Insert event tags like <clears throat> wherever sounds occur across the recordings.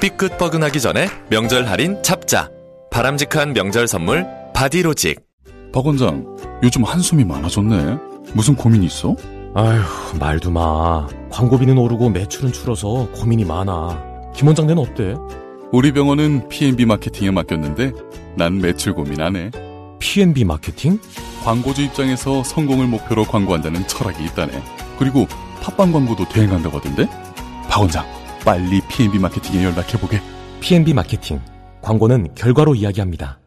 삐끗 뻐근하기 전에 명절 할인 잡자. 바람직한 명절 선물 바디로직. 박 원장, 요즘 한숨이 많아졌네. 무슨 고민 있어? 아휴, 말도 마. 광고비는 오르고 매출은 줄어서 고민이 많아. 김 원장네는 어때? 우리 병원은 P&B 마케팅에 맡겼는데 난 매출 고민 안 해. P&B 마케팅? 광고주 입장에서 성공을 목표로 광고한다는 철학이 있다네. 그리고 팟빵 광고도 대행한다고 하던데? 박 원장, 빨리 P&B 마케팅에 연락해보게. P&B 마케팅. 광고는 결과로 이야기합니다.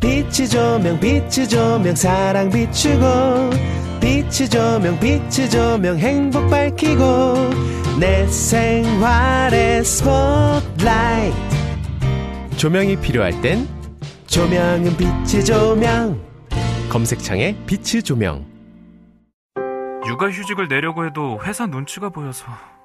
빛이 조명 빛이 조명 사랑 비추고 빛이 조명 빛이 조명 행복 밝히고 내 생활의 스포트라이트 조명이 필요할 땐 조명은 빛이 조명 검색창에 빛이 조명 육아휴직을 내려고 해도 회사 눈치가 보여서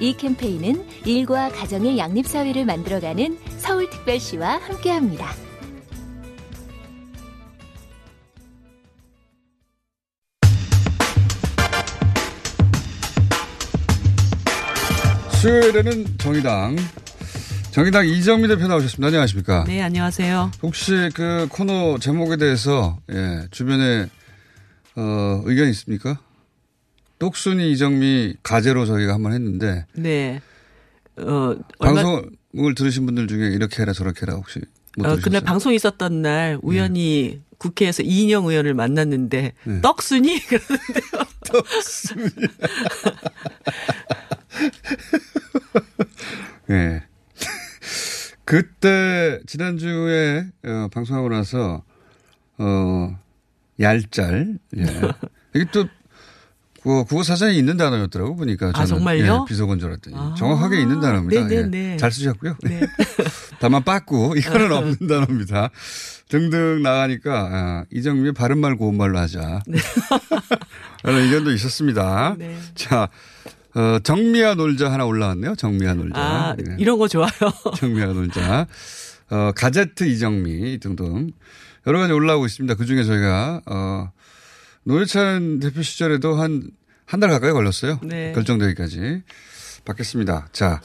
이 캠페인은 일과 가정의 양립사회를 만들어가는 서울특별시와 함께합니다. 수요일에는 정의당 정의당 이정미 대표 나오셨습니다. 안녕하십니까? 네, 안녕하세요. 혹시 그 코너 제목에 대해서 예, 주변에 어, 의견 있습니까? 똑순이 이정미 가제로 저희가 한번 했는데 네. 어, 방송을 들으신 분들 중에 이렇게 해라 저렇게 해라 혹시 못 어? 그날 방송 있었던 날 우연히 국회에서 이인영 의원을 만났는데 네. 떡순이 <laughs> 그러는데요. 떡순이. 예. <laughs> 그때 지난주에 어, 방송하고 나서 어 얄짤 예. 이게 또 그 국어 사전에 있는 단어였더라고 보니까 저는 아, 정말요? 예, 비속어인 줄 알았더니 아. 정확하게 있는 단어입니다. 네네네. 예. 잘 쓰셨고요. 네. <laughs> 다만 빠꾸 이거는 없는 단어입니다. 등등 나가니까 아, 이정미의 바른 말 고운 말로 하자. <laughs> 라는 의견도 있었습니다. 네. 자 어, 정미아 놀자 하나 올라왔네요. 정미아 놀자. 아, 네. 이런 거 좋아요. <laughs> 정미아 놀자. 어, 가제트 이정미 등등 여러 가지 올라오고 있습니다. 그 중에 저희가 어, 노회찬 대표 시절에도 한 한 달 가까이 걸렸어요. 네. 결정되기까지 받겠습니다. 자,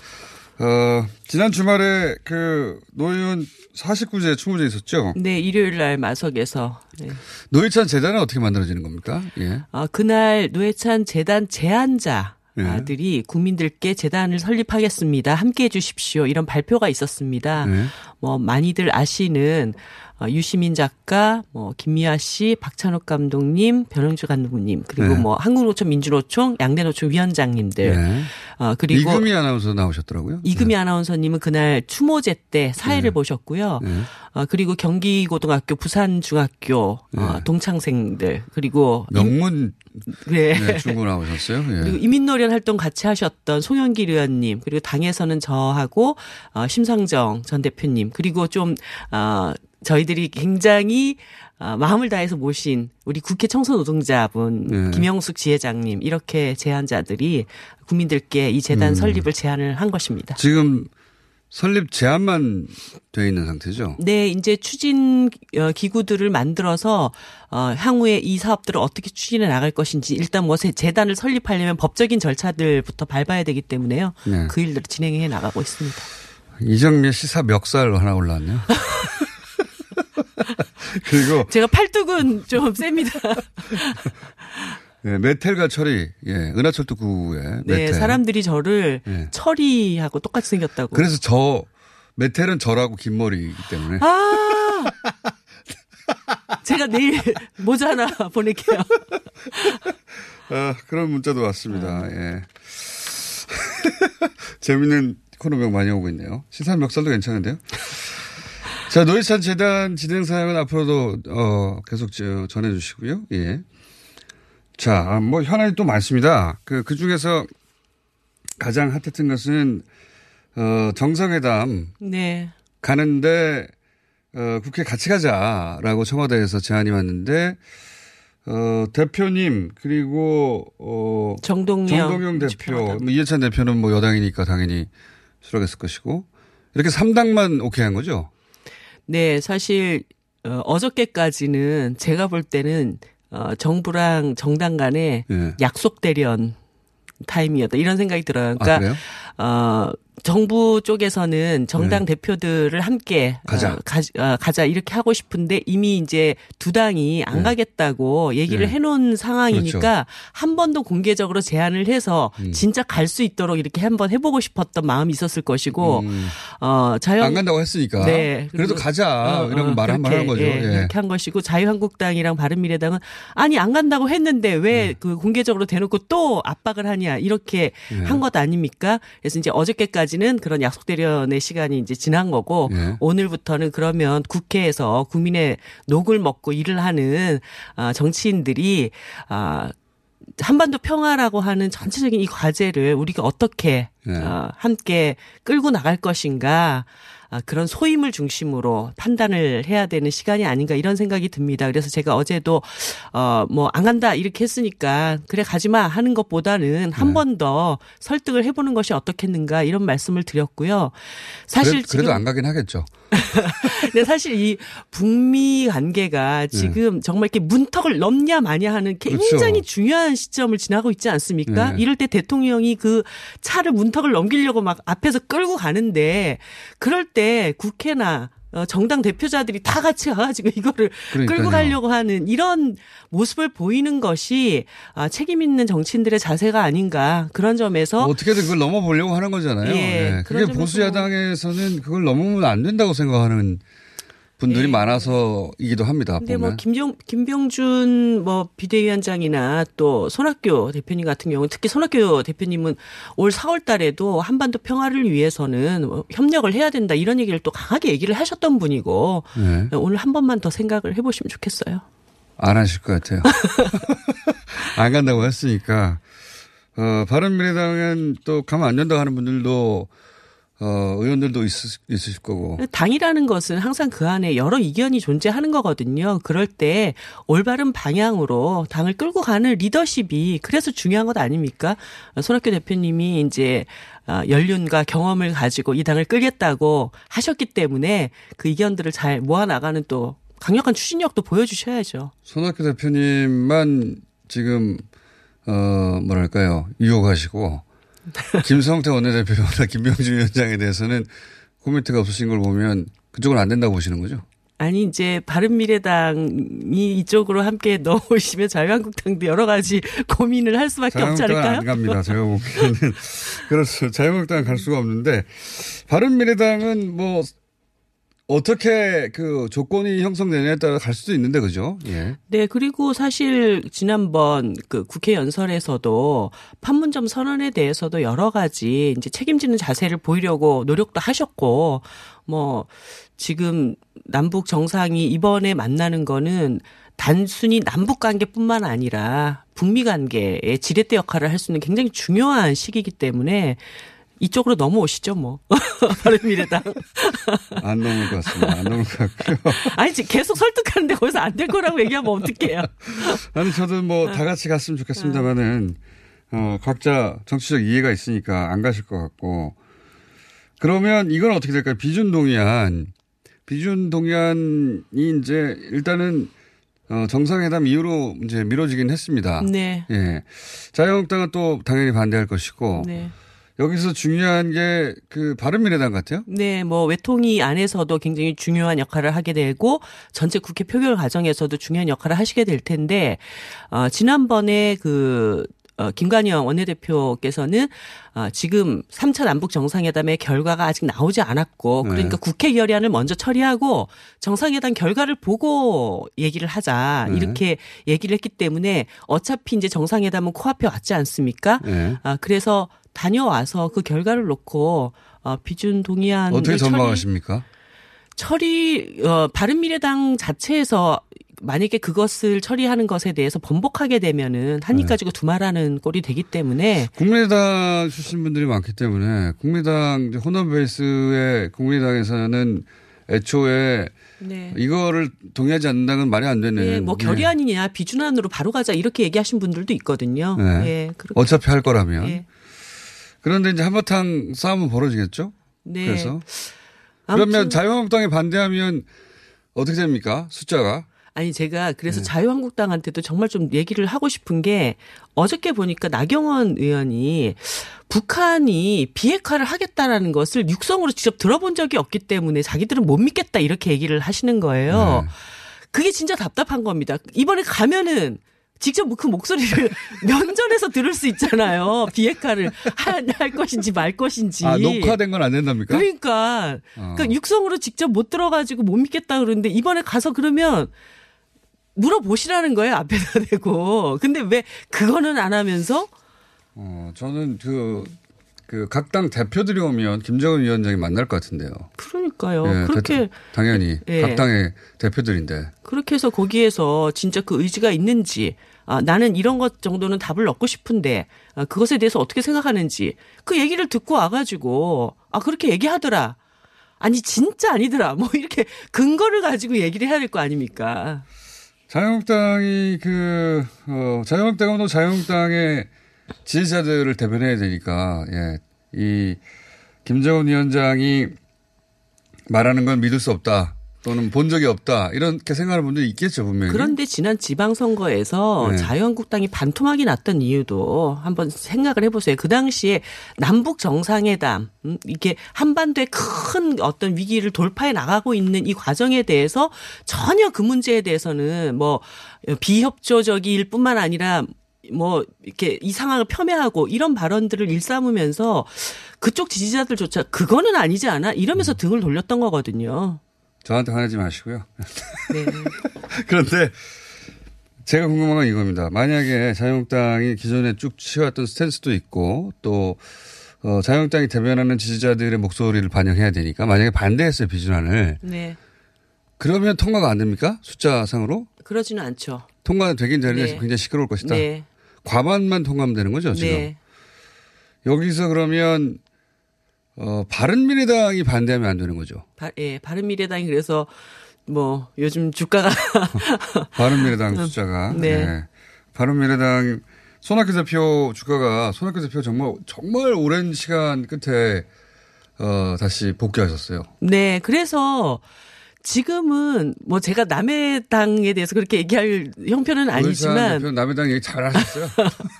어, 지난 주말에 그 노의원 49제 충무제 있었죠. 네, 일요일 날 마석에서. 네. 노회찬 재단은 어떻게 만들어지는 겁니까? 예. 아, 그날 노회찬 재단 제안자 네. 들이 국민들께 재단을 설립하겠습니다. 함께 해 주십시오. 이런 발표가 있었습니다. 네. 뭐 많이들 아시는 어, 유시민 작가, 뭐 김미아 씨, 박찬욱 감독님, 변영주 감독님, 그리고 네. 뭐 한국노총 민주노총, 양대노총 위원장님들, 네. 어, 그리고 이금희 아나운서 나오셨더라고요. 이금희 아나운서님은 그날 추모제 때 사회를 보셨고요. 네. 어, 그리고 경기고등학교, 부산중학교 어, 네. 동창생들 그리고 명문 네. 네, 중고 나오셨어요. 예. 그리고 이민노련 활동 같이 하셨던 송영길 의원님, 그리고 당에서는 저하고 어, 심상정 전 대표님, 그리고 좀 어, 저희들이 굉장히 어, 마음을 다해서 모신 우리 국회 청소노동자분 네. 김영숙 지회장님 이렇게 제안자들이 국민들께 이 재단 음. 설립을 제안을 한 것입니다. 지금 설립 제한만 돼 있는 상태죠. 네, 이제 추진 어, 기구들을 만들어서 어, 향후에 이 사업들을 어떻게 추진해 나갈 것인지 일단 뭐 세- 재단을 설립하려면 법적인 절차들부터 밟아야 되기 때문에요. 네. 그 일들을 진행해 나가고 있습니다. 이정미의 시사 멱살 하나 올라왔네요. <laughs> <laughs> 그리고 제가 팔뚝은 좀 셉니다. <laughs> 예, 메텔과 철이 예, 은하철도 9에 네, 메텔. 사람들이 저를 예. 철이하고 똑같이 생겼다고. 그래서 저 메텔은 저라고 긴 머리이기 때문에 아, <laughs> 제가 내일 모자 하나 보낼게요. 아, 그런 문자도 왔습니다. 예. 재밌는 코너명 많이 오고 있네요. 시사 멱살도 괜찮은데요. 자, 노회찬 재단 진행 사항은 앞으로도 어, 계속 저, 전해 주시고요. 예. 자, 뭐 현안이 또 많습니다. 그, 그 중에서 가장 핫했던 것은 어, 정상회담 네. 가는데 어, 국회 같이 가자라고 청와대에서 제안이 왔는데 어, 대표님 그리고 어, 정동영, 정동영 대표, 뭐 이해찬 대표는 뭐 여당이니까 당연히 수락했을 것이고 이렇게 3당만 오케이 한 거죠. 네, 사실 어, 어저께까지는 제가 볼 때는 어, 정부랑 정당 간에 예. 약속 대련 타임이었다 이런 생각이 들어요. 그러니까 아? 어, 정부 쪽에서는 정당 네. 대표들을 함께 가자. 어, 가, 어, 가자 이렇게 하고 싶은데 이미 이제 두 당이 안 네. 가겠다고 얘기를 네. 해놓은 상황이니까 그렇죠. 한번더 공개적으로 제안을 해서 음. 진짜 갈 수 있도록 이렇게 한번 해보고 싶었던 마음이 있었을 것이고 음. 어 자유 안 간다고 했으니까. 네. 그래도 가자. 어, 이런 어, 말한번한 거죠. 그렇게, 예. 이렇게 한 것이고 자유한국당이랑 바른미래당은 아니 안 간다고 했는데 왜 그 공개적으로 대놓고 또 압박을 하냐 이렇게 음. 예. 한것 아닙니까? 그래서 이제 어저께까지 는 그런 약속 대련의 시간이 이제 지난 거고 예. 오늘부터는 그러면 국회에서 국민의 녹을 먹고 일을 하는 아, 정치인들이 아 한반도 평화라고 하는 전체적인 이 과제를 우리가 어떻게 네. 어, 함께 끌고 나갈 것인가 아, 그런 소임을 중심으로 판단을 해야 되는 시간이 아닌가 이런 생각이 듭니다. 그래서 제가 어제도 어 뭐 안 간다 이렇게 했으니까 그래 가지 마 하는 것보다는 한 네. 번더 설득을 해보는 것이 어떻겠는가 이런 말씀을 드렸고요. 사실 그래, 그래도 지금 안 가긴 하겠죠. <laughs> 근데 사실 이 북미 관계가 지금 정말 이렇게 문턱을 넘냐 마냐 하는 굉장히 그렇죠. 중요한 시점을 지나고 있지 않습니까? 네. 이럴 때 대통령이 그 차를 문턱을 넘기려고 막 앞에서 끌고 가는데 그럴 때 국회나 어, 정당 대표자들이 다 같이 가가지고 <laughs> 이거를 그러니까요. 끌고 가려고 하는 이런 모습을 보이는 것이 아, 책임 있는 정치인들의 자세가 아닌가 그런 점에서 어떻게든 그걸 넘어보려고 하는 거잖아요. 예, 예. 그런 그게 보수 야당에서는 그걸 넘으면 안 된다고 생각하는 분들이 많아서이기도 합니다. 근데 보면. 뭐 김정 김병준 뭐 비대위원장이나 또 손학규 대표님 같은 경우는 특히 손학규 대표님은 올 4월 달에도 한반도 평화를 위해서는 뭐 협력을 해야 된다 이런 얘기를 또 강하게 얘기를 하셨던 분이고 네. 오늘 한 번만 더 생각을 해 보시면 좋겠어요. 안 하실 것 같아요. <laughs> 안 간다고 했으니까. 어, 바른미래당은 또 가면 안 된다고 하는 분들도 어, 의원들도 있으, 있으실 거고. 당이라는 것은 항상 그 안에 여러 이견이 존재하는 거거든요. 그럴 때 올바른 방향으로 당을 끌고 가는 리더십이 그래서 중요한 것 아닙니까? 손학규 대표님이 이제 어, 연륜과 경험을 가지고 이 당을 끌겠다고 하셨기 때문에 그 이견들을 잘 모아나가는 또 강력한 추진력도 보여주셔야죠. 손학규 대표님만 지금 어 뭐랄까요 유혹하시고 김성태 원내대표나 <laughs> 김병준 위원장에 대해서는 코멘트가 없으신 걸 보면 그쪽은 안 된다고 보시는 거죠? 아니 이제 바른미래당이 이쪽으로 함께 <laughs> 넣으시면 자유한국당도 여러 가지 고민을 할 수밖에 없지 않을까요? 안 갑니다. 제가 보기에는 <laughs> 그렇죠. 자유한국당은 갈 수가 없는데 바른미래당은 뭐 어떻게 그 조건이 형성되냐에 따라 갈 수도 있는데 그죠? 예. 네, 그리고 사실 지난번 그 국회 연설에서도 판문점 선언에 대해서도 여러 가지 이제 책임지는 자세를 보이려고 노력도 하셨고 뭐 지금 남북 정상이 이번에 만나는 거는 단순히 남북 관계뿐만 아니라 북미 관계의 지렛대 역할을 할 수 있는 굉장히 중요한 시기이기 때문에 이쪽으로 넘어오시죠, 뭐. <laughs> 바른미래당. 안 넘을 것 같습니다. 안 넘을 것 같고요. 아니, 지금 계속 설득하는데 거기서 안 될 거라고 얘기하면 어떡해요. 아니 저도 뭐 다 같이 갔으면 좋겠습니다만은 어 각자 정치적 이해가 있으니까 안 가실 것 같고 그러면 이건 어떻게 될까요? 비준 동의안 비준 동의안이 이제 일단은 어 정상회담 이후로 이제 미뤄지긴 했습니다. 네. 예. 자유한국당은 또 당연히 반대할 것이고 네. 여기서 중요한 게 그 바른미래당 같아요. 네, 뭐 외통위 안에서도 굉장히 중요한 역할을 하게 되고 전체 국회 표결 과정에서도 중요한 역할을 하시게 될 텐데 어 지난번에 그 어, 김관영 원내대표께서는 어, 지금 3차 남북 정상회담의 결과가 아직 나오지 않았고 그러니까 네. 국회 결의안을 먼저 처리하고 정상회담 결과를 보고 얘기를 하자 네. 이렇게 얘기를 했기 때문에 어차피 이제 정상회담은 코앞에 왔지 않습니까? 네. 아, 그래서 다녀와서 그 결과를 놓고 어, 비준 동의안 어떻게 전망하십니까? 처리 어 바른미래당 자체에서 만약에 그것을 처리하는 것에 대해서 번복하게 되면은 한입 네. 가지고 두말하는 꼴이 되기 때문에 국민의당 출신 분들이 많기 때문에 국민의당 호남 베이스의 국민의당에서는 애초에 네. 이거를 동의하지 않는다는 말이 안 되는. 예, 뭐 예. 결의안이냐 비준안으로 바로 가자 이렇게 얘기하신 분들도 있거든요. 네. 예, 그렇게- 어차피 할 거라면. 예. 그런데 이제 한바탕 싸움은 벌어지겠죠? 네. 그래서. 그러면 자유한국당에 반대하면 어떻게 됩니까? 숫자가. 아니 제가 그래서 네. 자유한국당한테도 정말 좀 얘기를 하고 싶은 게 어저께 보니까 나경원 의원이 북한이 비핵화를 하겠다라는 것을 육성으로 직접 들어본 적이 없기 때문에 자기들은 못 믿겠다 이렇게 얘기를 하시는 거예요. 그게 진짜 답답한 겁니다. 이번에 가면은 직접 그 목소리를 <laughs> 면전에서 들을 수 있잖아요. 비핵화를 할, 할 것인지 말 것인지. 아, 녹화된 건 안 된답니까? 그러니까, 어. 그러니까 육성으로 직접 못 들어가지고 못 믿겠다 그러는데 이번에 가서 그러면 물어보시라는 거예요 앞에다 대고. 근데 왜 그거는 안 하면서 어, 저는 그, 그 각 당 대표들이 오면 김정은 위원장이 만날 것 같은데요. 그러니까요. 예, 그렇게 대- 당연히 예. 각 당의 대표들인데. 그렇게 해서 거기에서 진짜 그 의지가 있는지 아, 나는 이런 것 정도는 답을 얻고 싶은데 아, 그것에 대해서 어떻게 생각하는지 그 얘기를 듣고 와가지고 아 그렇게 얘기하더라. 아니 진짜 아니더라. 뭐 이렇게 근거를 가지고 얘기를 해야 될 거 아닙니까? 자유한국당이 그, 어, 자유한국당은 또 자유한국당의 지지자들을 대변해야 되니까, 예. 이, 김정은 위원장이 말하는 건 믿을 수 없다. 또는 본 적이 없다. 이렇게 생각하는 분들이 있겠죠, 분명히. 그런데 지난 지방선거에서 네. 자유한국당이 반토막이 났던 이유도 한번 생각을 해보세요. 그 당시에 남북 정상회담, 음, 이게 한반도의 큰 어떤 위기를 돌파해 나가고 있는 이 과정에 대해서 전혀 그 문제에 대해서는 뭐 비협조적일 뿐만 아니라 뭐 이렇게 이 상황을 폄훼하고 이런 발언들을 일삼으면서 그쪽 지지자들조차 그거는 아니지 않아 이러면서 등을 돌렸던 거거든요. 저한테 화내지 마시고요. 네. <laughs> 그런데 제가 궁금한 건 이겁니다. 만약에 자유한국당이 기존에 쭉 취해왔던 스탠스도 있고 또 어, 자유한국당이 대변하는 지지자들의 목소리를 반영해야 되니까 만약에 반대했어요 비준안을 네. 그러면 통과가 안 됩니까? 숫자상으로 그러지는 않죠. 통과는 되긴 되는데 네. 굉장히 시끄러울 것이다. 네. 과반만 통과하면 되는 거죠 지금. 네. 여기서 그러면 어, 바른미래당이 반대하면 안 되는 거죠. 바, 예, 바른미래당이 그래서 뭐 요즘 주가가 <laughs> 바른미래당 숫자가. 네. 네. 바른미래당 손학규 대표 주가가 손학규 대표 정말 정말 오랜 시간 끝에 어 다시 복귀하셨어요. 네, 그래서 지금은 뭐 제가 남의 당에 대해서 그렇게 얘기할 형편은 아니지만 남의 당 얘기 잘 하셨어요.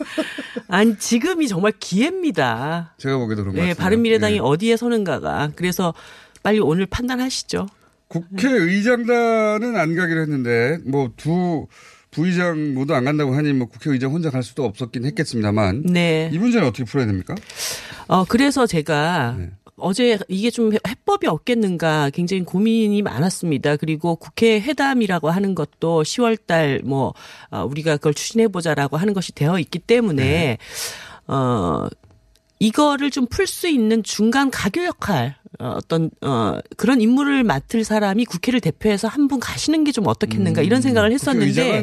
<laughs> 아니 지금이 정말 기회입니다. 제가 보기에도 그런 것 네, 같습니다. 바른미래당이 예. 어디에 서는가가 그래서 빨리 오늘 판단하시죠. 국회의장단은 안 가기로 했는데 뭐 두 부의장 모두 안 간다고 하니 뭐 국회의장 혼자 갈 수도 없었긴 했겠습니다만 네. 이 문제는 어떻게 풀어야 됩니까? 어, 그래서 제가 네. 어제 이게 좀 해법이 없겠는가 굉장히 고민이 많았습니다. 그리고 국회 회담이라고 하는 것도 10월 달뭐 어, 우리가 그걸 추진해 보자라고 하는 것이 되어 있기 때문에 어 이거를 좀 풀 수 있는 중간 가교 역할 어, 어떤 어 그런 임무를 맡을 사람이 국회를 대표해서 한 분 가시는 게 좀 어떻겠는가 이런 생각을 했었는데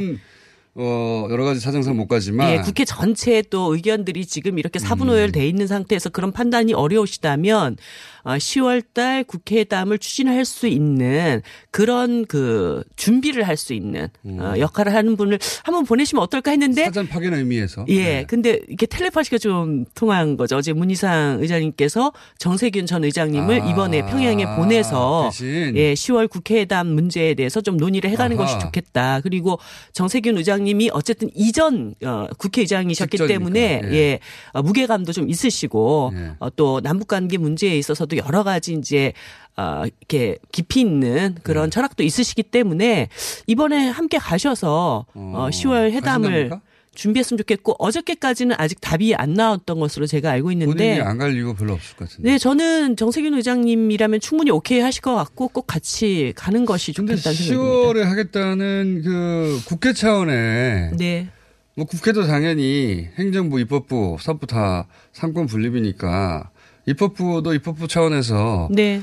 어 여러 가지 사정상 못 가지만 예, 국회 전체의 또 의견들이 지금 이렇게 사분오열돼 있는 상태에서 그런 판단이 어려우시다면 어, 10월 달 국회담을 추진할 수 있는 그런 그 준비를 할 수 있는 어, 역할을 하는 분을 한번 보내시면 어떨까 했는데 사전 파견 의미에서 예. 네. 근데 이게 텔레파시가 좀 통한 거죠. 어제 문희상 의장님께서 정세균 전 의장님을 아, 이번에 평양에 보내서 대신. 예, 10월 국회회담 문제에 대해서 좀 논의를 해가는 아하. 것이 좋겠다. 그리고 정세균 의장 님이 어쨌든 이전 어, 국회의장이셨기 직전이니까. 때문에 예. 예, 어, 무게감도 좀 있으시고 예. 어, 또 남북 관계 문제에 있어서도 여러 가지 이제 어, 이렇게 깊이 있는 그런 음. 철학도 있으시기 때문에 이번에 함께 가셔서 어, 10월 회담을 가신답니까? 준비했으면 좋겠고 어저께까지는 아직 답이 안 나왔던 것으로 제가 알고 있는데 본인이 안 갈 이유가 별로 없을 것 같은데. 네, 저는 정세균 의장님이라면 충분히 오케이 하실 것 같고 꼭 같이 가는 것이 좋겠다는 생각입니다. 10월에 하겠다는 그 국회 차원의 네. 뭐 국회도 당연히 행정부, 입법부, 사법부 다 삼권 분립이니까 입법부도 입법부 차원에서 네.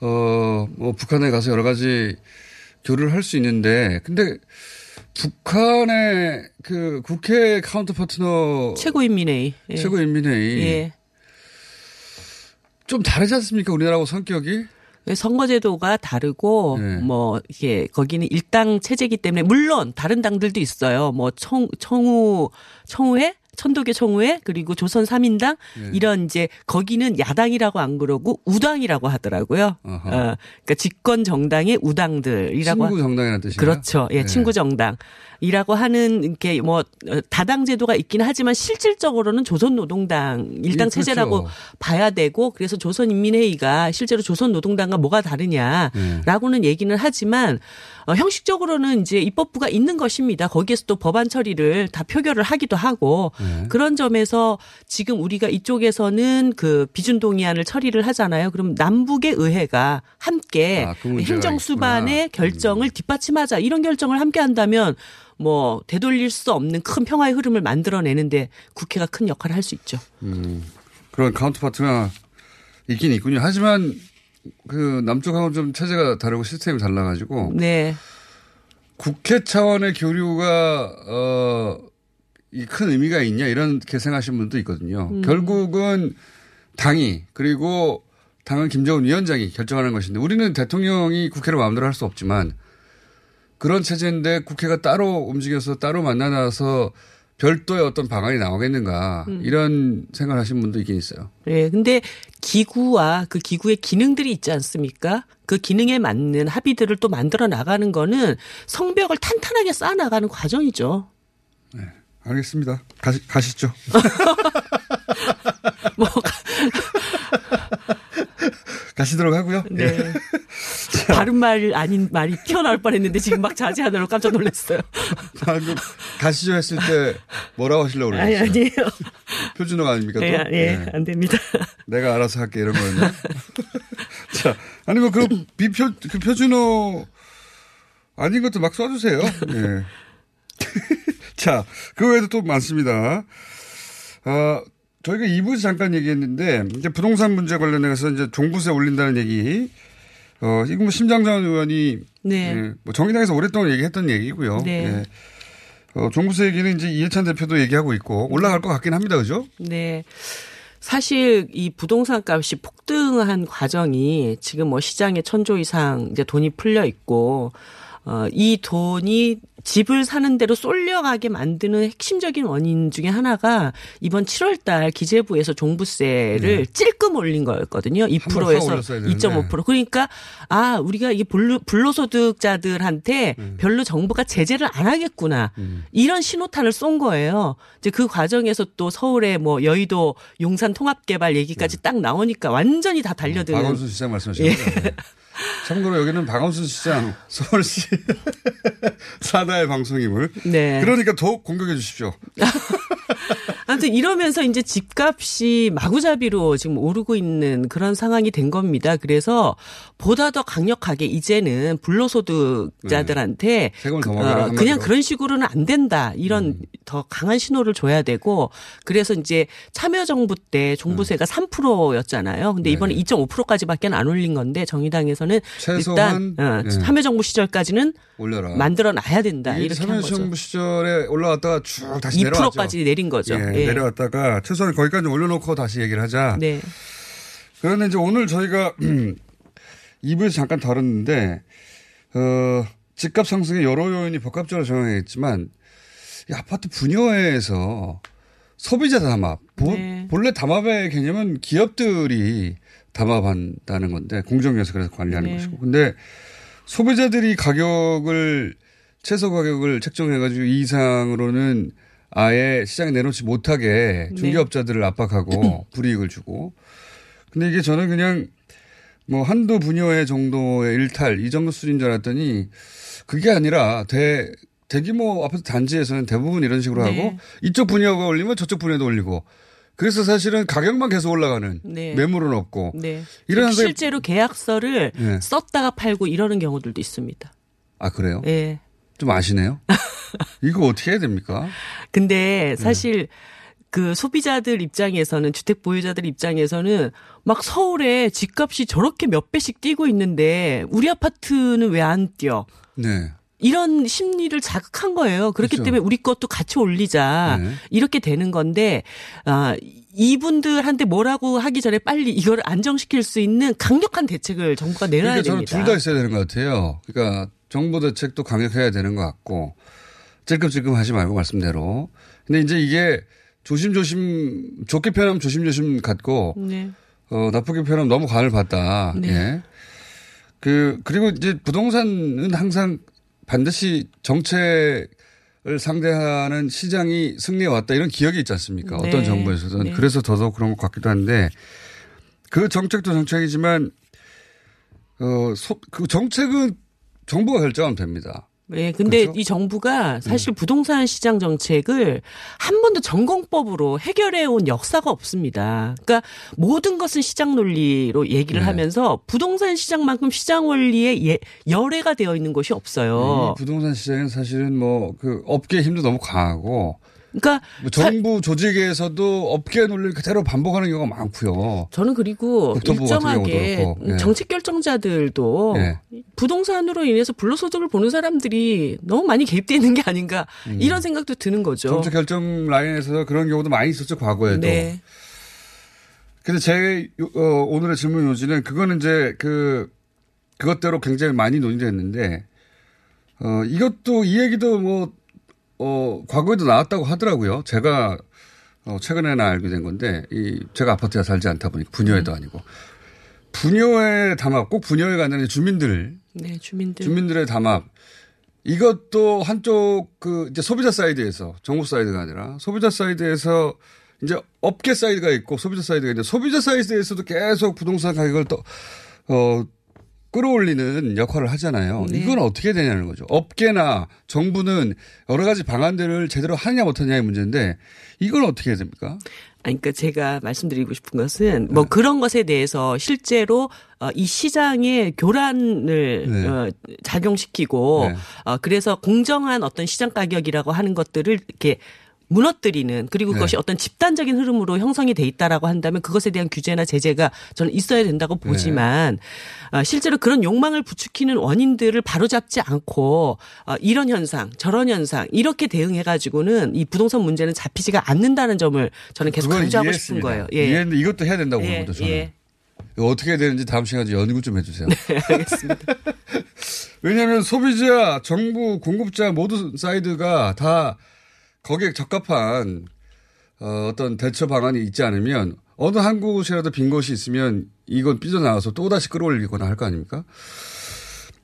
어, 뭐 북한에 가서 여러 가지 교류를 할 수 있는데 근데 북한의 그 국회 counterpart는 최고인민회의. 예. 최고인민회의 예. 좀 다르지 않습니까? 우리나라하고 성격이? 선거제도가 다르고 네. 뭐 이게 거기는 일당 체제이기 때문에 물론 다른 당들도 있어요. 뭐 청 청우 청우회 천도교 청우회 그리고 조선 3인당 네. 이런 이제 거기는 야당이라고 안 그러고 우당이라고 하더라고요. 어, 그러니까 집권 정당의 우당들이라고 친구 하- 정당이라는 뜻이에요. 그렇죠. 예, 네. 친구 정당이라고 하는 이렇게 뭐 어, 다당 제도가 있긴 하지만 실질적으로는 조선 노동당 일당 예, 체제라고 그렇죠. 봐야 되고 그래서 조선 인민회의가 실제로 조선 노동당과 뭐가 다르냐라고는 네. 얘기는 하지만 어, 형식적으로는 이제 입법부가 있는 것입니다. 거기에서 또 법안 처리를 다 표결을 하기도 하고 네. 그런 점에서 지금 우리가 이쪽에서는 그 비준 동의안을 처리를 하잖아요. 그럼 남북의 의회가 함께 아, 그 행정 수반의 있구나. 음. 결정을 뒷받침하자 이런 결정을 함께 한다면 뭐 되돌릴 수 없는 큰 평화의 흐름을 만들어내는데 국회가 큰 역할을 할 수 있죠. 음, 그런 counterpart가 있긴 있군요. 하지만 그 남쪽하고는 좀 체제가 다르고 시스템이 달라가지고 네. 국회 차원의 교류가 어, 이 큰 의미가 있냐 이렇게 생각하시는 분도 있거든요. 음. 결국은 당이 그리고 당은 김정은 위원장이 결정하는 것인데 우리는 대통령이 국회를 마음대로 할 수 없지만 그런 체제인데 국회가 따로 움직여서 따로 만나서 별도의 어떤 방안이 나오겠는가 음. 이런 생각을 하시는 분도 있긴 있어요. 예, 근데 기구와 그 기구의 기능들이 있지 않습니까? 그 기능에 맞는 합의들을 또 만들어 나가는 거는 성벽을 탄탄하게 쌓아 나가는 과정이죠. 알겠습니다. 가시, 가시죠. <laughs> 뭐 <laughs> 가시도록 하고요. 네. 예. <laughs> 바른 말 아닌 말이 튀어나올 뻔했는데 지금 막 자제하느라 깜짝 놀랐어요. <laughs> 방금 가시죠 했을 때 뭐라고 하시려고 아니 그러셨어요? 아니 에요. <laughs> 표준어가 아닙니까? 또? 예, 예, 네. 안 됩니다. 내가 알아서 할게 이런 거였나? 자, 아니 뭐그 비표 그 표준어 아닌 것도 막 써주세요. 예. 자, 그 외에도 또 많습니다. 아, 저희가 2부에서 잠깐 얘기했는데 이제 부동산 문제 관련해서 이제 종부세 올린다는 얘기. 어, 이거 뭐 심장전 의원이 네. 예, 뭐 정의당에서 오랫동안 얘기했던 얘기고요. 네. 예. 어, 종부세 얘기는 이제 이해찬 대표도 얘기하고 있고 올라갈 것 같긴 합니다. 그죠? 네. 사실 이 부동산 값이 폭등한 과정이 지금 뭐 시장에 천조 이상 이제 돈이 풀려 있고 어, 이 돈이 집을 사는 대로 쏠려가게 만드는 핵심적인 원인 중에 하나가 이번 7월 달 기재부에서 종부세를 찔끔 올린 거였거든요. 네. 한번 확 2%에서 올렸어야 되는데. 2.5%. 그러니까 아, 우리가 이게 불로, 불로소득자들한테 음. 별로 정부가 제재를 안 하겠구나. 이런 신호탄을 쏜 거예요. 이제 그 과정에서 또 서울의 뭐 여의도 용산 통합 개발 얘기까지 딱 나오니까 완전히 다 달려드는. 네. 박원순 시장 말씀하시는 예. 거죠? <laughs> 네. 참고로 여기는 박원순 시장 서울시 <laughs> 사다의 방송임을. 네. 그러니까 더욱 공격해 주십시오. <laughs> 아무튼 이러면서 이제 집값이 마구잡이로 지금 오르고 있는 그런 상황이 된 겁니다. 그래서 보다 더 강력하게 이제는 불로소득자들한테 네. 세금을 더 먹여라, 어. 음. 그냥 그런 식으로는 안 된다. 이런 더 강한 신호를 줘야 되고 그래서 이제 참여정부 때 종부세가 3%였잖아요. 근데 이번에 2.5%까지밖에 안 올린 건데 정의당에서 는 최소한, 일단 어, 네. 참여정부 시절까지는 올려라. 만들어 놔야 된다. 이게 이렇게 한 거죠. 참여정부 시절에 올라갔다가 쭉 다시 내려왔죠. 2%까지 내린 거죠. 예, 예. 내려왔다가 최소한 거기까지 올려놓고 다시 얘기를 하자. 네. 그런데 이제 오늘 저희가 <clears throat> 2부에서 잠깐 다뤘는데, 어, 집값 상승의 여러 요인이 복합적으로 이 아파트 분여회에서 소비자 담합, 보- 네. 본래 담합의 개념은 기업들이 담합한다는 건데, 공정위에서 그래서 관리하는 네. 것이고. 근데 소비자들이 가격을, 최소 가격을 책정해가지고 이 이상으로는 아예 시장에 내놓지 못하게 네. 중개업자들을 압박하고 <laughs> 불이익을 주고. 근데 이게 저는 그냥 뭐 한두 분여회 정도의 일탈 이 정도 수준인 줄 알았더니 그게 아니라 대 대규모 아파트 단지에서는 대부분 이런 식으로 네. 하고 이쪽 분야가 올리면 저쪽 분야도 올리고 그래서 사실은 가격만 계속 올라가는 네. 매물은 없고 네. 이런 실제로 계약서를 네. 썼다가 팔고 이러는 경우들도 있습니다. 아 그래요? 예. 좀 아시네요. <laughs> 이거 어떻게 해야 됩니까? 네. 근데 사실 그 소비자들 입장에서는 주택 보유자들 입장에서는 막 서울에 집값이 저렇게 몇 배씩 뛰고 있는데 우리 아파트는 왜 안 뛰어? 네. 이런 심리를 자극한 거예요. 그렇기 그렇죠. 때문에 우리 것도 같이 올리자. 네. 이렇게 되는 건데, 아, 이분들한테 뭐라고 하기 전에 빨리 이걸 안정시킬 수 있는 강력한 대책을 정부가 내놔야 그러니까 저는 됩니다. 둘다 있어야 되는 것 같아요. 그러니까 정부 대책도 강력해야 되는 것 같고 찔끔찔끔 하지 말고 말씀대로. 근데 이제 이게 조심조심 좋게 표현하면 조심조심 같고 네. 어, 나쁘게 표현하면 너무 간을 봤다. 네. 예. 그, 그리고 이제 부동산은 항상 반드시 정책을 상대하는 시장이 승리해 왔다 이런 기억이 있지 않습니까? 네. 어떤 정부에서든. 네. 그래서 더더욱 그런 것 같기도 한데 그 정책도 정책이지만 어, 소, 그 정책은 정부가 결정하면 됩니다. 네, 근데 그렇죠? 이 정부가 사실 부동산 시장 정책을 한 번도 전공법으로 해결해 온 역사가 없습니다. 그러니까 모든 것은 시장 논리로 얘기를 네. 하면서 부동산 시장만큼 시장 원리에 예, 열애가 되어 있는 것이 없어요. 이 부동산 시장은 사실은 뭐 그 업계 힘도 너무 강하고 그러니까 뭐 정부 조직에서도 업계 논리를 그대로 반복하는 경우가 많고요. 저는 그리고 일정하게 그렇고. 예. 정책 결정자들도 예. 부동산으로 인해서 불로소득을 보는 사람들이 너무 많이 개입되어 있는 게 아닌가 이런 생각도 드는 거죠. 음. 정책 결정 라인에서 그런 경우도 많이 있었죠 과거에도. 네. 근데 제 요- 어, 오늘의 질문 요지는 그거는 이제 그 그것대로 굉장히 많이 논의됐는데 어 이것도 이 얘기도 뭐 어, 과거에도 나왔다고 하더라고요. 제가 어, 최근에나 알게 된 건데 이 제가 아파트에 살지 않다 보니 분여에도 아니고 부녀회 담합 꼭 부녀회가 아니라 주민들 네, 주민들. 주민들의 담합. 이것도 한쪽 그 이제 소비자 사이드에서 정부 사이드가 아니라 소비자 사이드에서 이제 업계 사이드가 있고 소비자 사이드가 있는데 소비자 사이드에서도 계속 부동산 가격을 또, 어, 끌어올리는 역할을 하잖아요. 네. 이건 어떻게 되냐는 거죠. 업계나 정부는 여러 가지 방안들을 제대로 하느냐 못하느냐의 문제인데 이걸 어떻게 해야 됩니까? 아니, 그러니까 제가 말씀드리고 싶은 것은 뭐 그런 것에 대해서 실제로 어, 이 시장의 교란을 네. 어, 작용시키고 네. 어, 그래서 공정한 어떤 시장 가격이라고 하는 것들을 이렇게 무너뜨리는 그리고 네. 그것이 어떤 집단적인 흐름으로 형성이 돼 있다라고 한다면 그것에 대한 규제나 제재가 저는 있어야 된다고 네. 보지만 어, 실제로 그런 욕망을 부추기는 원인들을 바로잡지 않고 어, 이런 현상 저런 현상 이렇게 대응해 가지고는 이 부동산 문제는 잡히지가 않는다는 점을 저는 계속 강조하고 싶은. 거예요. 예. 이해했는데 이것도 해야 된다고 예, 거죠. 저는. 예. 어떻게 해야 되는지 다음 시간에 연구 좀 해주세요. 네, 알겠습니다. <laughs> 왜냐하면 소비자, 정부, 공급자 모두 사이드가 다 거기에 적합한 어, 어떤 대처 방안이 있지 않으면 어느 한 곳이라도 빈 곳이 있으면 이건 삐져나와서 또다시 끌어올리거나 할 거 아닙니까?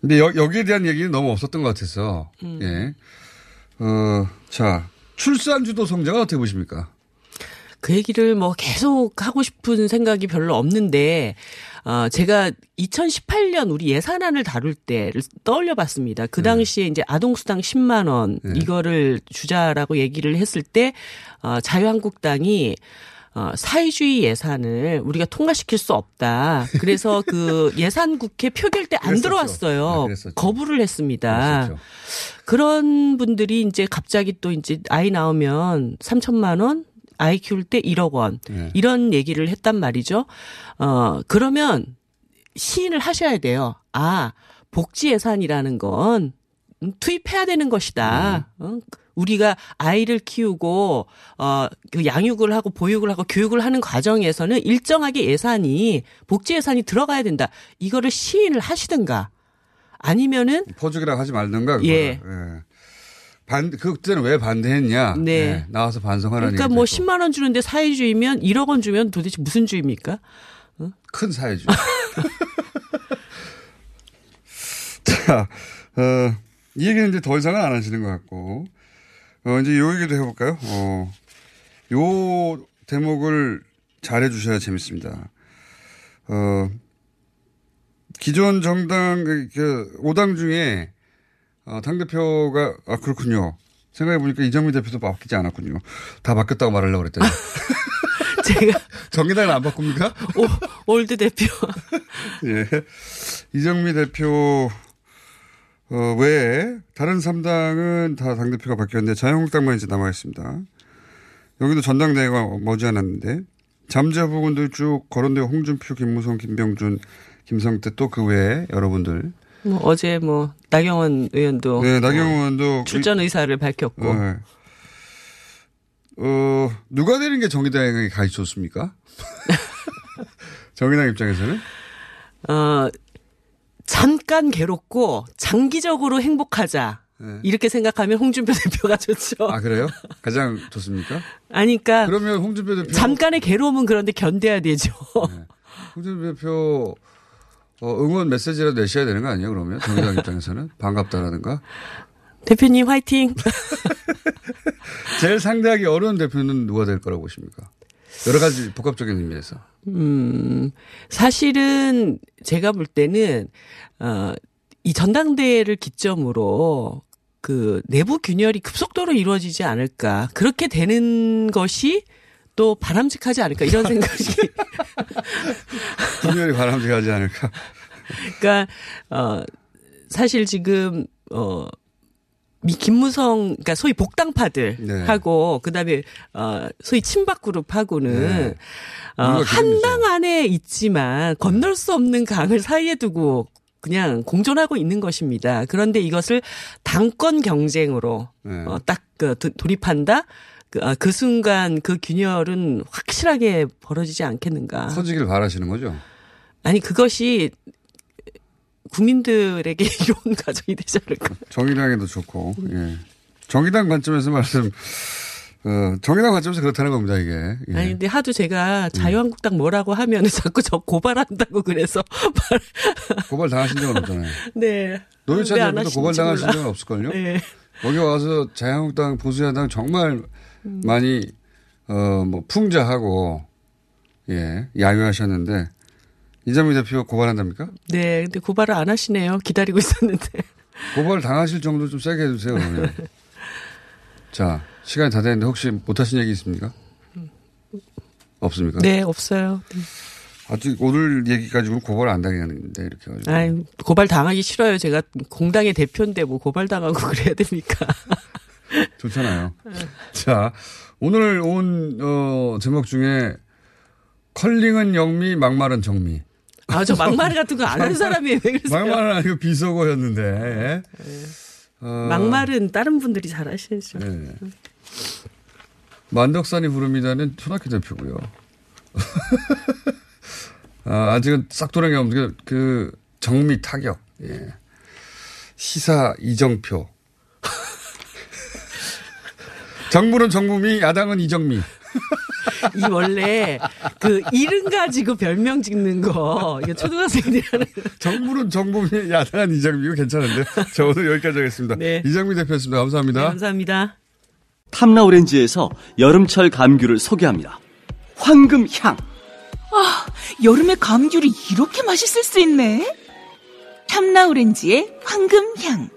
근데 여, 여기에 대한 얘기는 너무 없었던 것 같아서, 음. 예. 어, 자, 출산주도 성장은 어떻게 보십니까? 그 얘기를 뭐 계속 하고 싶은 생각이 별로 없는데, 어, 제가 2018년 우리 예산안을 다룰 때를 떠올려 봤습니다. 그 당시에 이제 아동수당 10만원, 이거를 주자라고 얘기를 했을 때, 어, 자유한국당이 어, 사회주의 예산을 우리가 통과시킬 수 없다. 그래서 그 <laughs> 예산 국회 표결 때 안. 들어왔어요. 네. 거부를 했습니다. 그랬었죠. 그런 분들이 이제 갑자기 또 이제 아이 나오면 3천만 원, 아이 키울 때 1억 원 네. 이런 얘기를 했단 말이죠. 어 그러면 시인을 하셔야 돼요. 아 복지 예산이라는 건 투입해야 되는 것이다. 어? 우리가 아이를 키우고 어그 양육을 하고 보육을 하고 교육을 하는 과정에서는 일정하게 예산이 복지 예산이 들어가야 된다. 이거를 시인을 하시든가 아니면은 포죽이라고 하지 말든가. 예. 예. 반, 그때는 왜 반대했냐. 네. 예, 나와서 반성하라는 그러니까 뭐 있고. 10만 원 주는데 사회주의면 1억 원 주면 도대체 무슨 주의입니까? 큰 사회주의. <laughs> 자, 어, 이 얘기는 이제 더 이상은 안 하시는 것 같고, 어, 이제 요 얘기도 해볼까요? 어, 요 대목을 잘 해 주셔야 재밌습니다. 어, 기존 정당, 그, 그, 5당 중에, 어, 당대표가, 아, 그렇군요. 생각해보니까 이정미 대표도 바뀌지 않았군요. 다 바뀌었다고 말하려고 그랬더니. <laughs> 제가. <laughs> 정의당은 안 바꿉니까? 오, old 대표. <laughs> 예. 이정미 대표, 어, 외에 다른 3당은 다 당대표가 바뀌었는데 자유한국당만 이제 남아있습니다. 여기도 전당대회가 머지않았는데 잠재 부분들 쭉 거론되고 홍준표, 김무성, 김병준, 김성태 또 그 외에 여러분들. 뭐 어제 뭐 나경원 의원도 네, 나경원 의원도 출전 의사를 밝혔고. 네. 어, 누가 되는 게 정의당에 가기 좋습니까? <laughs> 정의당 입장에서는? 어, 잠깐 괴롭고 장기적으로 행복하자. 네. 이렇게 생각하면 홍준표 대표가 좋죠. 아, 그래요? <laughs> 가장 좋습니까? 아니까. 그러면 홍준표 대표. 잠깐의 괴로움은 그런데 견뎌야 되죠. 네. 홍준표 대표 어, 응원 메시지라도 내셔야 되는 거 아니에요, 그러면? 정의당 입장에서는? <laughs> 반갑다라든가? 대표님 화이팅! <laughs> 제일 상대하기 어려운 대표는 누가 될 거라고 보십니까? 여러 가지 복합적인 의미에서. 음, 사실은 제가 볼 때는, 어, 이 전당대회를 기점으로 그 내부 균열이 급속도로 이루어지지 않을까. 그렇게 되는 것이 또 바람직하지 않을까. 이런 <laughs> 생각이. 균열이 바람직하지 않을까. 그러니까, 어, 사실 지금, 어, 미 김무성 그러니까 소위 복당파들 네. 하고 그다음에 어 소위 친박 그룹하고는 네. 어, 한당 안에 있지만 건널 수 없는 강을 사이에 두고 그냥 공존하고 있는 것입니다. 그런데 이것을 당권 경쟁으로 네. 어, 딱 그 돌입한다. 그, 아, 그 순간 그 균열은 확실하게 벌어지지 않겠는가. 커지길 바라시는 거죠? 아니 그것이 국민들에게 <laughs> 이런 가정이 되지 않을까. 정의당에도 좋고, 예. 정의당 관점에서 말씀, 어, 정의당 관점에서 그렇다는 겁니다, 이게. 예. 아니, 근데 하도 제가 자유한국당 뭐라고 하면 <laughs> 자꾸 저 고발한다고 그래서. <laughs> 고발 당하신 적은 없잖아요. 네. 노유찬 대표도 고발 당하신 적은 없을걸요? 네. 여기 와서 자유한국당, 보수야당 정말 음. 많이, 어, 뭐, 풍자하고, 예, 야유하셨는데, 이재명 대표 고발한답니까? 네, 근데 고발을 안 하시네요. 기다리고 있었는데. 고발 당하실 정도 좀 세게 해주세요. <laughs> 자, 시간이 다 됐는데 혹시 못하신 얘기 있습니까? 없습니까? 네, 없어요. 네. 아직 오늘 얘기 가지고는 고발 안 당했는데 이렇게 가지고. 아 고발 당하기 싫어요. 제가 공당의 대표인데 뭐 고발 당하고 <laughs> 그래야 됩니까? 좋잖아요. 자, 오늘 온, 어, 제목 중에 컬링은 영미, 막말은 정미. 아, 저 막말 같은 거 안 하는 사람이에요. 왜 그러세요? 막말은 아니고 비속어였는데. 네. 어. 막말은 다른 분들이 잘 하시죠. 네. 만덕산이 부릅니다는 초등학교 대표고요. <laughs> 아, 아직은 싹 돌아게 없는 그 정미 타격. 예. 시사 이정표. 정부는 정부미, 야당은 이정미. 이 원래 그 이름 가지고 별명 짓는 거 이게 초등학생들이 하는 정부는 정부미 야당한 이정미 이거 괜찮은데 저 오늘 여기까지 하겠습니다. 네. 이정미 대표였습니다. 감사합니다. 네, 감사합니다. 탐라 오렌지에서 여름철 감귤을 소개합니다. 황금 향. 아, 여름에 감귤이 이렇게 맛있을 수 있네. 탐라 오렌지의 황금 향.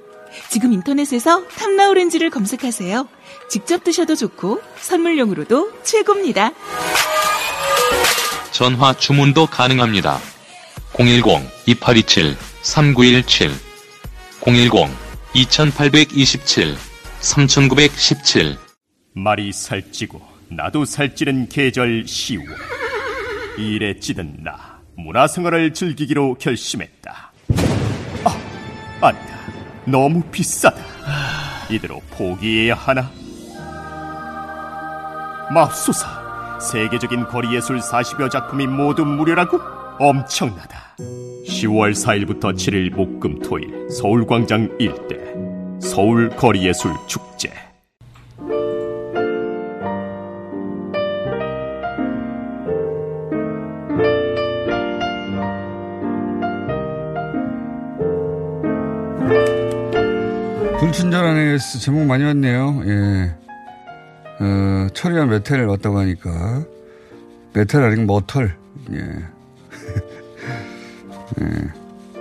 지금 인터넷에서 탐라 오렌지를 검색하세요. 직접 드셔도 좋고 선물용으로도 최고입니다. 전화 주문도 가능합니다. 010-2827-3917 010-2827-3917 말이 살찌고 나도 살찌는 계절 10월 일에 찌든 나 문화생활을 즐기기로 결심했다. 아, 아니다. 너무 비싸다. 이대로 포기해야 하나? 맙소사 세계적인 거리예술 40여 작품이 모두 무료라고? 엄청나다 10월 4일부터 7일 목금토일 서울광장 일대 서울 거리예술 축제 불친절한 AS 제목 많이 왔네요. 예. 어, 철이와 메텔을 왔다고 하니까 메텔 아니고 머털. 예. <laughs> 예.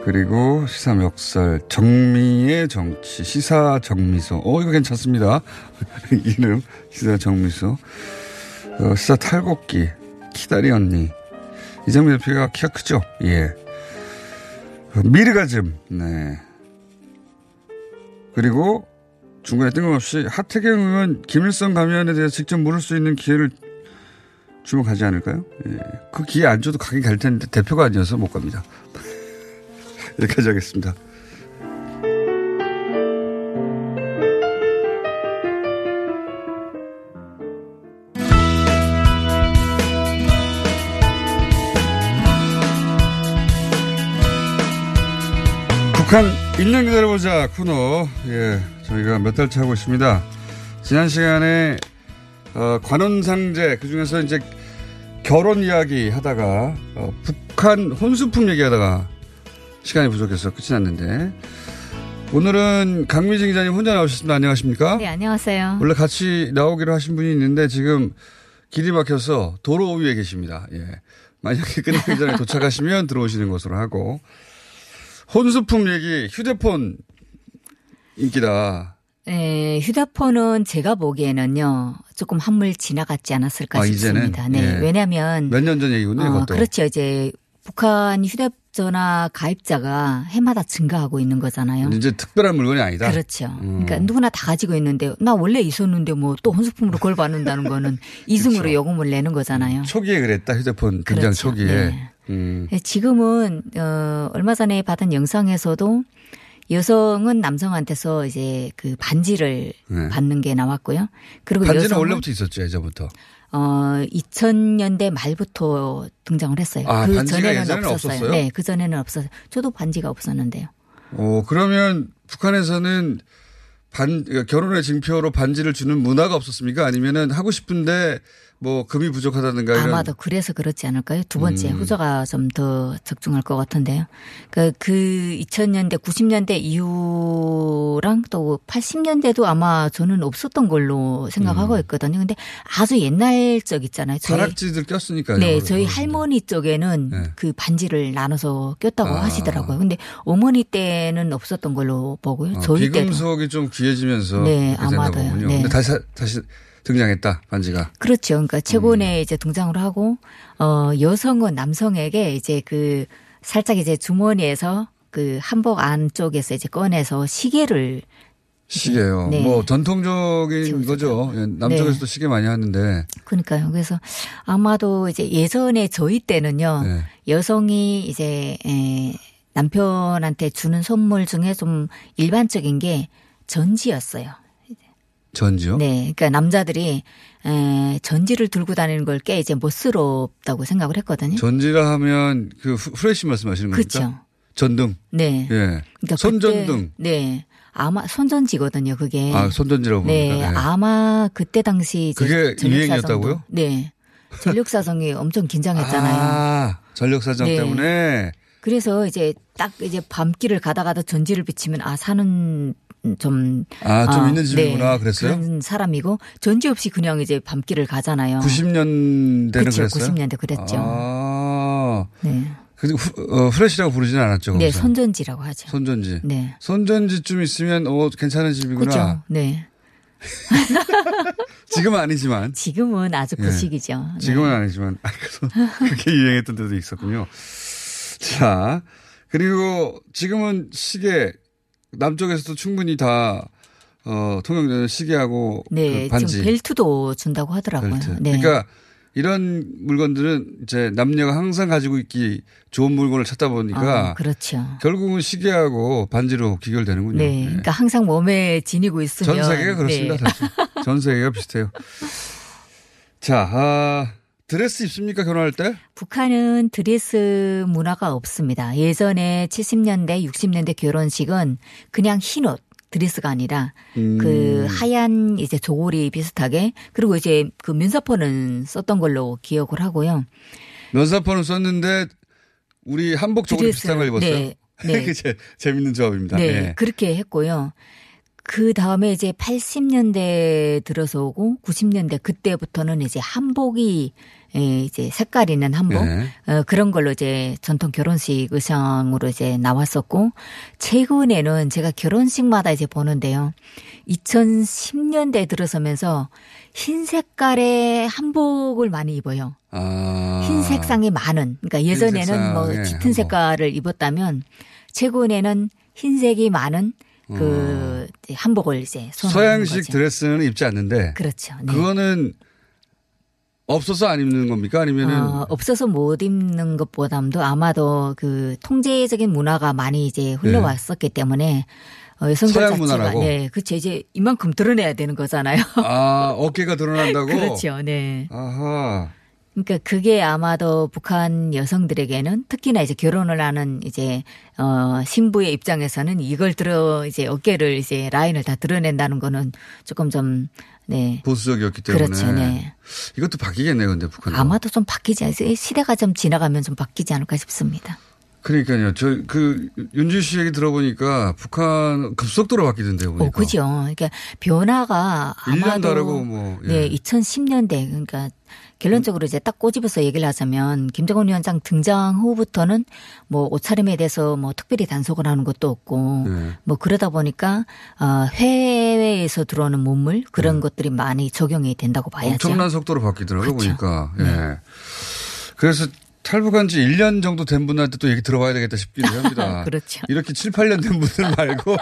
그리고 시사 멱살 정미의 정치 시사 정미소. 어 이거 괜찮습니다. <laughs> 이름 시사 정미소. 어, 시사 탈곡기 키다리 언니. 이정미 대표가 키가 크죠? 예. 어, 미르가즘. 네. 그리고 중간에 뜬금없이 하태경 의원 김일성 가면에 대해서 직접 물을 수 있는 기회를 주면 가지 않을까요? 예. 그 기회 안 줘도 가긴 갈 텐데 대표가 아니어서 못 갑니다. <laughs> 여기까지 하겠습니다. 북한 1년 기다려보자 코너. 예, 저희가 몇 달째 하고 있습니다. 지난 시간에, 어, 관원상제, 그 중에서 이제 결혼 이야기 하다가, 어, 북한 혼수품 얘기하다가 시간이 부족해서 끝이 났는데, 오늘은 강미진 기자님 혼자 나오셨습니다. 안녕하십니까? 네, 안녕하세요. 원래 같이 나오기로 하신 분이 있는데 지금 길이 막혀서 도로 위에 계십니다. 예. 만약에 끝나기 전에 도착하시면 들어오시는 것으로 하고, 혼수품 얘기, 휴대폰 인기다. 네, 휴대폰은 제가 보기에는요, 조금 한물 지나갔지 않았을까 아? 싶습니다. 네, 예. 왜냐면. 몇 년 전 얘기군요, 어, 이것도. 그렇죠. 이제 북한 휴대전화 가입자가 해마다 증가하고 있는 거잖아요. 이제 특별한 물건이 아니다. 그렇죠. 음. 그러니까 누구나 다 가지고 있는데 나 원래 있었는데 뭐 또 혼수품으로 그걸 받는다는 거는 <laughs> 이승으로 요금을 내는 거잖아요. 초기에 그랬다, 휴대폰 등장 그렇죠. 초기에. 네. 음. 예, 지금은 어 얼마 전에 받은 영상에서도 여성은 남성한테서 이제 그 반지를 네. 받는 게 나왔고요. 그리고 반지는 원래부터 있었죠, 예전부터. 어 2000년대 말부터 등장을 했어요. 아, 그 반지가 전에는 예전에는 없었어요. 없었어요? 네, 그 전에는 없었어요. 저도 반지가 없었는데요. 어, 그러면 북한에서는 반, 그러니까 결혼의 징표로 반지를 주는 문화가 없었습니까? 아니면은 하고 싶은데 뭐 금이 부족하다든가 이런. 아마도 그래서 그렇지 않을까요? 두 번째 음. 후자가 좀 더 적중할 것 같은데요. 그, 그 2000년대, 90년대 이후랑 또 80년대도 아마 저는 없었던 걸로 생각하고 있거든요. 근데 아주 옛날 적 있잖아요. 저희- 가락지들 꼈으니까요. 네, 저희 할머니 쪽에는 네. 그 반지를 나눠서 꼈다고 아. 하시더라고요. 근데 어머니 때는 없었던 걸로 보고요. 어, 저희 때도. 비금속이 좀 귀해지면서 네, 아마도요. 네. 근데 다시 다시 등장했다 반지가. 그렇죠. 그러니까 음. 최근에 이제 등장을 하고 어 여성은 남성에게 이제 그 살짝 이제 주머니에서 그 한복 안쪽에서 이제 꺼내서 시계를 시계요. 네. 뭐 전통적인 거죠. 예, 남쪽에서도 시계 많이 하는데. 그러니까요. 그래서 아마도 이제 예전에 저희 때는요. 네. 여성이 이제 에, 남편한테 주는 선물 중에 좀 일반적인 게 전지였어요. 전지요? 네. 그러니까 남자들이 에, 전지를 들고 다니는 걸 꽤 이제 멋스럽다고 생각을 했거든요. 전지라 하면 그 후- 후레쉬 말씀하시는 겁니까? 그렇죠. 전등. 네. 예. 그러니까 손전등. 네. 아마 손전지거든요, 그게. 아, 손전지라고 네. 네. 아마 그때 당시 그게 유행이었다고요? 네. 전력사정이 엄청 긴장했잖아요. 아, 전력 사정 네. 때문에 그래서 이제 딱 이제 밤길을 가다 가다 전지를 비치면 아 사는 좀 아, 좀 아, 있는 집이구나 네, 그랬어요? 그런 사람이고 전지 없이 그냥 이제 밤길을 가잖아요. 90년대는 그쵸, 그랬어요? 90년대 그랬죠. 아. 네. 그 후, 어, 후레쉬라고 부르지는 않았죠. 네, 거기서. 손전지라고 하죠. 손전지. 네. 손전지쯤 있으면 어 괜찮은 집이구나. 그렇죠. 네. <laughs> 지금은 아니지만. 지금은 아주 그 예. 시기죠. 네. 지금은 아니지만 아, 그게 유행했던 때도 있었군요. 자 그리고 지금은 시계 남쪽에서도 충분히 다 어, 통용되는 시계하고 네, 그 반지, 지금 벨트도 준다고 하더라고요. 벨트. 네. 그러니까 이런 물건들은 이제 남녀가 항상 가지고 있기 좋은 물건을 찾다 보니까 어, 그렇죠. 결국은 시계하고 반지로 기결되는군요. 네. 그러니까 항상 몸에 지니고 있으면 전 세계가 그렇습니다. 네. 전 세계가 비슷해요. 자, 아, 드레스 입습니까 결혼할 때? 북한은 드레스 문화가 없습니다. 예전에 70년대, 60년대 결혼식은 그냥 흰 옷, 드레스가 아니라 음. 그 하얀 이제 조골이 비슷하게 그리고 이제 그 면사포는 썼던 걸로 기억을 하고요. 면사포는 썼는데 우리 한복 드레스를, 비슷한 걸 입었어요. 네, 네. <laughs> 그 재, 재밌는 조합입니다. 네, 예. 그렇게 했고요. 그 다음에 이제 80년대 들어서 오고 90년대 그때부터는 이제 한복이 예, 이제 색깔 있는 한복 네. 어, 그런 걸로 이제 전통 결혼식 의상으로 이제 나왔었고 최근에는 제가 결혼식마다 이제 보는데요. 2010년대 들어서면서 흰 색깔의 한복을 많이 입어요. 아. 흰 색상이 많은. 그러니까 예전에는 뭐 색상의 짙은. 색깔을 입었다면 최근에는 흰색이 많은 그 한복을 이제 서양식. 드레스는 입지 않는데. 그렇죠. 네. 그거는 없어서 안 입는 겁니까? 아니면은 어, 없어서 못 입는 것보다도 아마도 그 통제적인 문화가 많이 이제 흘러왔었기 때문에 어, 여성들 서양 문화라고? 네, 그렇죠. 이제 이만큼 드러내야 되는 거잖아요. <laughs> 아 어깨가 드러난다고? <laughs> 그렇죠. 네. 아하. 그러니까 그게 아마도 북한 여성들에게는 특히나 이제 결혼을 하는 이제 어 신부의 입장에서는 이걸 들어 이제 어깨를 이제 라인을 다 드러낸다는 거는 조금 좀 네. 보수적이었기 때문에. 그렇죠. 네. 이것도 바뀌겠네요, 근데 북한. 아마도 좀 바뀌지 않 시대가 좀 지나가면 좀 바뀌지 않을까 싶습니다. 그러니까요. 저 그 윤주 씨 얘기 들어보니까 북한 급속도로 바뀌던데요. 보니까. 어, 그죠. 그러니까 변화가 1년 아마도 다르고 뭐, 예. 네, 2010년대 그러니까 결론적으로 이제 딱 꼬집어서 얘기를 하자면 김정은 위원장 등장 후부터는 뭐 옷차림에 대해서 뭐 특별히 단속을 하는 것도 없고 네. 뭐 그러다 보니까 어 해외에서 들어오는 문물 그런 것들이 많이 적용이 된다고 봐야죠. 네. 엄청난 속도로 바뀌더라고요, 그렇죠. 보니까. 예. 그래서 탈북한 지 1년 정도 된 분한테 또 얘기 들어봐야 되겠다 싶기도 합니다. <laughs> 그렇죠. 이렇게 7, 8년 된 분들 말고.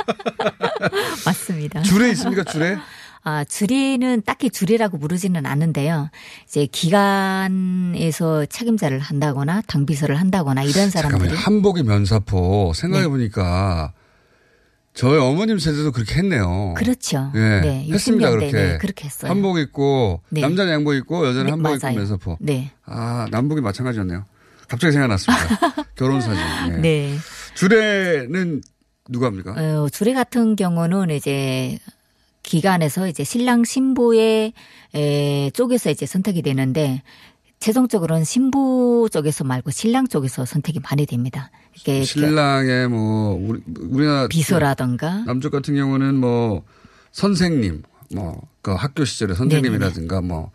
<laughs> 맞습니다. 줄에 있습니까, 줄에? 아, 주례는 딱히 주례라고 부르지는 않는데요. 이제 기관에서 책임자를 한다거나 당비서를 한다거나 이런 사람들이. 한복이 면사포 생각해 보니까 저희 어머님 세대도 그렇게 했네요. 그렇죠. 예. 네, 했습니다, 60년대 그렇게. 네, 그렇게 했어요. 한복 입고, 네. 남자는 양복 입고, 여자는 네, 한복 입고 맞아요. 면사포. 네. 아, 남북이 마찬가지였네요. 갑자기 생각났습니다. <laughs> 결혼 사진. 예. 네. 주례는 누가 합니까? 어, 주례 같은 경우는 이제 기관에서 이제 신랑 신부의 에, 쪽에서 이제 선택이 되는데 최종적으로는 신부 쪽에서 말고 신랑 쪽에서 선택이 많이 됩니다. 이게 신랑의 뭐, 우리, 우리나라. 비서라던가 남쪽 같은 경우는 뭐, 선생님, 뭐, 그 학교 시절에 선생님이라든가 뭐,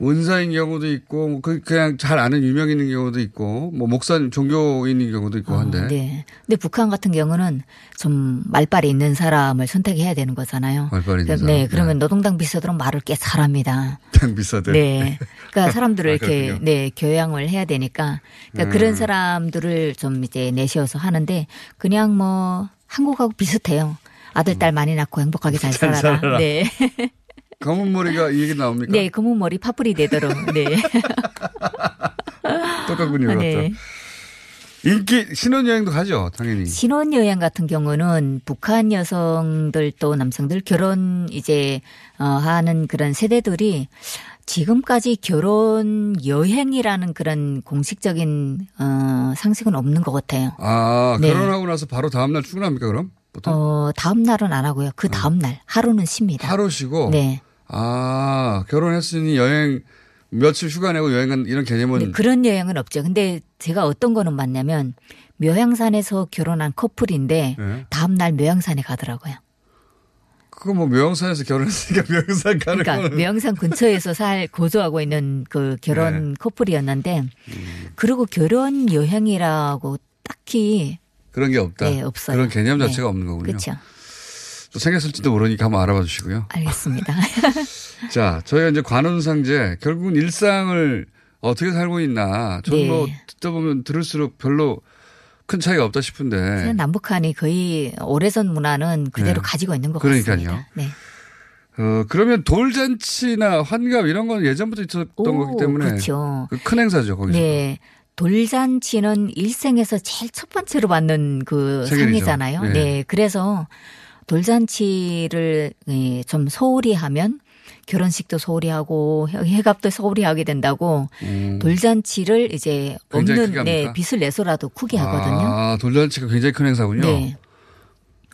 원사인 경우도 있고, 뭐 그- 그냥 잘 아는 유명인인 경우도 있고, 뭐, 목사님, 종교인인 경우도 있고 한데. 네. 근데 북한 같은 경우는 좀 말빨이 있는 사람을 선택해야 되는 거잖아요. 말빨이 있는 네, 사람. 그러면 노동당 비서들은 말을 꽤 잘합니다. <laughs> 당 비서들. 네. 그러니까 <laughs> 사람들을 아, 이렇게. 네 교양을 해야 되니까 그러니까 음. 그런 사람들을 좀 이제 내세워서 하는데 그냥 뭐 한국하고 비슷해요. 아들 딸 많이 낳고 행복하게 잘 음. 잘 살아라. 살아라. 네. <laughs> 검은 머리가 이 얘기 나옵니까? 네, 검은 머리 파뿌리 되도록. 네. <laughs> 똑같군요, 네. 그것도. 인기, 신혼여행도 가죠, 당연히. 신혼여행 같은 경우는 북한 여성들 또 남성들 결혼 이제 어 하는 그런 세대들이 지금까지 결혼 여행이라는 그런 공식적인 어 상식은 없는 것 같아요. 아, 네. 결혼하고 나서 바로 다음 날 출근합니까, 그럼? 보통? 어 다음 날은 안 하고요. 그 다음 날 하루는 쉽니다. 하루 쉬고? 네. 아, 결혼했으니 여행, 며칠 휴가 내고 여행 간 이런 개념은. 네, 그런 여행은 없죠. 근데 제가 어떤 거는 맞냐면 묘향산에서 결혼한 커플인데 네. 다음 날 묘향산에 가더라고요. 그거 뭐 묘영산에서 결혼했으니까 <laughs> 묘영산 가는 그러니까 거는. 묘향산 근처에서 살 거주하고 있는 그 결혼 커플이었는데 그리고 결혼 여행이라고 딱히 그런 게 없다. 네, 없어요. 그런 개념 네. 자체가 없는 거군요. 그렇죠. 또 생겼을지도 모르니까 한번 알아봐 주시고요. 알겠습니다. <laughs> 자, 저희가 이제 관훈상제 결국은 일상을 어떻게 살고 있나. 저는 네. 뭐 듣다 보면 들을수록 별로 큰 차이가 없다 싶은데. 남북한이 거의 오래전 문화는 그대로 네. 가지고 있는 것 그러니까요. 같습니다. 네. 어, 그러면 돌잔치나 환갑 이런 건 예전부터 있었던 오, 거기 때문에. 그렇죠. 그큰 행사죠, 거기서. 네. 돌잔치는 일생에서 제일 첫 번째로 받는 그 생일이죠. 상이잖아요. 네. 네. 그래서 돌잔치를 예, 좀 소홀히 하면 결혼식도 소홀히 하고 해갑도 소홀히 하게 된다고 음. 돌잔치를 이제 없는 네? 빚을 내서라도 크게 하거든요. 아, 돌잔치가 굉장히 큰 행사군요. 네.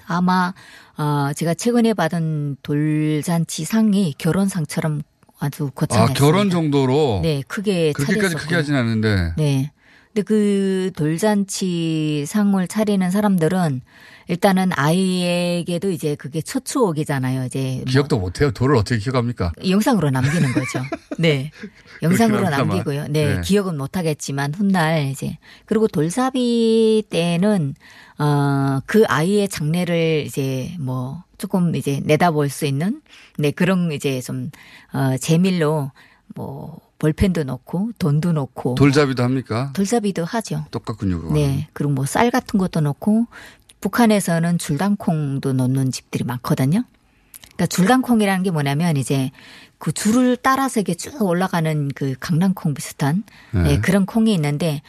아마 어 제가 최근에 받은 돌잔치 상이 결혼상처럼 아주 아, 거창했습니다. 결혼 정도로. 네, 크게 그렇게까지 차렸었고요. 크게 하진 않는데. 네. 근데 그 돌잔치 상을 차리는 사람들은 일단은 아이에게도 이제 그게 첫 추억이잖아요. 이제 뭐 기억도 못해요. 돌을 어떻게 기억합니까? 영상으로 남기는 거죠. 네. <laughs> 영상으로. 남기고요. 네, 네. 기억은 못 하겠지만 훗날 이제 그리고 돌사비 때는 어그 아이의 장래를 이제 뭐 조금 이제 내다볼 수 있는 네 그런 이제 좀어 재밀로 뭐 볼펜도 넣고 돈도 넣고 돌잡이도 합니까? 돌사비도 하죠. 똑같군요. 그거. 네. 그리고 뭐 쌀 같은 것도 넣고 북한에서는 줄당콩도 넣는 집들이 많거든요. 그러니까 줄당콩이라는 게 뭐냐면 이제 그 줄을 따라서 이렇게 쭉 올라가는 그 강낭콩 비슷한 네. 네, 그런 콩이 있는데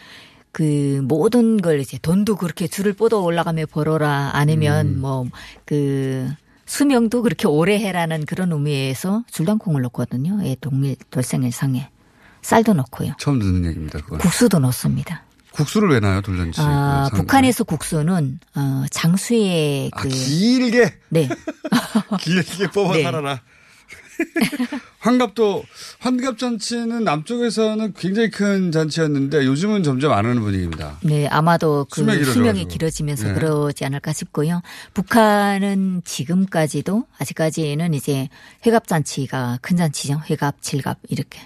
그 모든 걸 이제 돈도 그렇게 줄을 뻗어 올라가며 벌어라 아니면 음. 뭐그 수명도 그렇게 오래 해라는 그런 의미에서 줄당콩을 넣거든요. 예, 동일 돌생일상에 쌀도 넣고요. 처음 듣는 얘기입니다. 그건. 국수도 넣습니다. 국수를 왜 놔요 돌잔치? 아, 그 상- 북한에서 국수는 어, 장수의 아, 그 길게 네. <laughs> 길게 뽑아 네. 살아라. <laughs> 환갑도 환갑 잔치는 남쪽에서는 굉장히 큰 잔치였는데 요즘은 점점 안 하는 분위기입니다. 네, 아마도 그 수명이 수명이. 길어지면서 네. 그러지 않을까 싶고요. 북한은 지금까지도 아직까지는 이제 회갑 잔치가 큰 잔치죠. 회갑, 칠갑 이렇게.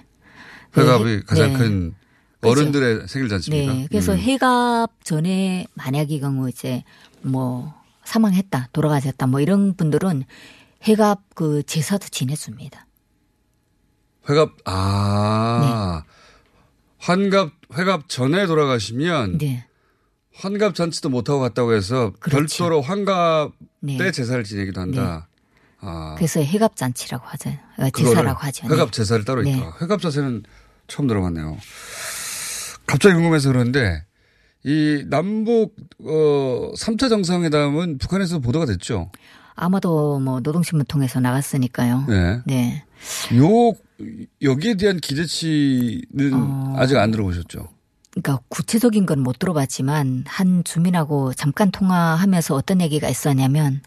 회갑이 네, 가장 네. 큰 어른들의 생일 잔치입니다. 네. 그래서 음. 해갑 전에 만약의 경우 이제 뭐 사망했다, 돌아가셨다 뭐 이런 분들은 해갑 그 제사도 지내줍니다. 회갑 아 환갑 회갑 전에 돌아가시면 네. 환갑 잔치도 못 하고 갔다고 해서 별도로 환갑 네. 때 제사를 지내기도 한다. 아 그래서 해갑 잔치라고 하죠. 어, 제사라고 하죠. 네. 회갑 제사를 따로 네. 있다. 회갑 자세는 처음 들어봤네요. 갑자기 궁금해서 그러는데 이 남북 어 3차 정상회담은 북한에서 보도가 됐죠. 아마도 뭐 노동신문 통해서 나갔으니까요. 네. 네. 요 여기에 대한 기대치는 어. 아직 안 들어보셨죠. 그러니까 구체적인 건 못 들어봤지만 한 주민하고 잠깐 통화하면서 어떤 얘기가 있었냐면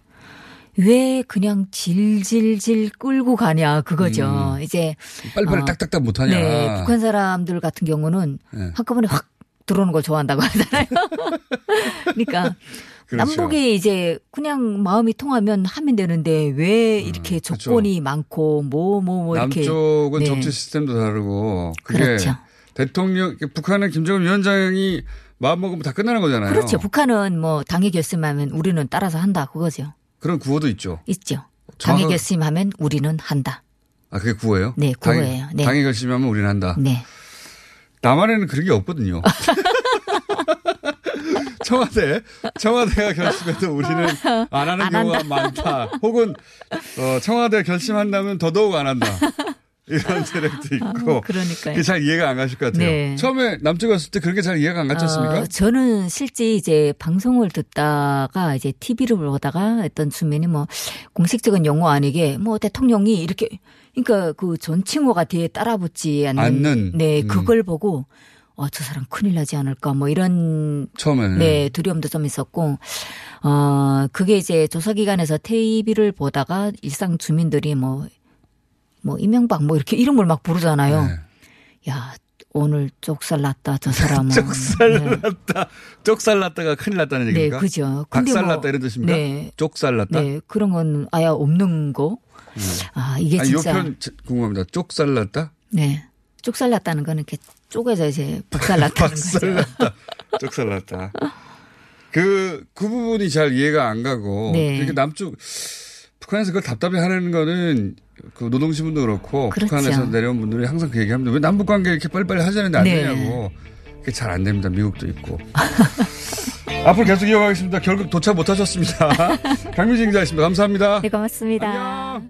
왜 그냥 질질질 끌고 가냐 그거죠. 이제 빨리빨리 어, 딱딱딱 못하냐. 네, 북한 사람들 같은 경우는 네. 한꺼번에 확 들어오는 걸 좋아한다고 <laughs> 하잖아요. 그러니까 그렇죠. 남북이 이제 그냥 마음이 통하면 하면 되는데 왜 이렇게 조건이 많고 뭐뭐 뭐 이렇게 남쪽은 네. 정치 시스템도 다르고 그게 그렇죠. 대통령 북한은 김정은 위원장이 마음 먹으면 다 끝나는 거잖아요. 그렇죠. 북한은 뭐 당이 결심하면 우리는 따라서 한다 그거죠. 그런 구호도 있죠. 있죠. 정확하게- 결심하면 우리는 한다. 아 그게 구호예요? 네, 구호예요. 네. 당이 결심하면 우리는 한다. 네. 남한에는 그런 게 없거든요. <laughs> 청와대 청와대가 결심해도 우리는 안 하는 안 경우가 한다. 많다. 혹은 어, 청와대 결심한다면 더더욱 안 한다. 이런 <laughs> 세력도 있고. 그러니까요. 그게 잘 이해가 안 가실 것 같아요. 네. 처음에 남쪽에 갔을 때 그렇게 잘 이해가 안 갔지 않습니까? 어, 저는 실제 이제 방송을 듣다가 이제 TV를 보다가 어떤 주민이 뭐 공식적인 용어 아니게 뭐 대통령이 이렇게 그러니까 그 존칭어가 뒤에 따라붙지 않는 않는. 네 음. 그걸 보고 어 저 사람 큰일 나지 않을까 뭐 이런 처음에는. 네 두려움도 좀 있었고 어 그게 이제 조사기관에서 TV를 보다가 일상 주민들이 뭐 뭐 이명박 뭐 이렇게 이름을 막 부르잖아요. 네. 야 오늘 쪽살 났다 저 사람은. <laughs> 쪽살 났다. 쪽살 났다가 큰일 났다는 네, 얘기입니까? 그죠. 근데 박살 뭐- 났다 이런 뜻입니까? 네. 쪽살 났다? 네, 그런 건 아예 없는 거. 아, 이게 아니, 진짜. 요 표현 궁금합니다. 쪽살 났다? 네. 쪽살 났다는 거는 이렇게 쪼개져 이제 박살 났다는 <laughs> 박살 거죠. 났다. 쪽살 났다. 그, 그 부분이 잘 이해가 안 가고. 네. 이렇게 남쪽, 북한에서 그걸 답답해 하는 거는 그 노동신문도 그렇고 그렇죠. 북한에서 내려온 분들이 항상 그 얘기합니다. 왜 남북 관계 이렇게 빨리빨리 하자는데 안 네. 되냐고. 그게 잘 안 됩니다. 미국도 있고. <laughs> 앞으로 계속 이어가겠습니다. 결국 도착 못 하셨습니다. <laughs> 강민진 기자였습니다. 감사합니다. 네, 고맙습니다.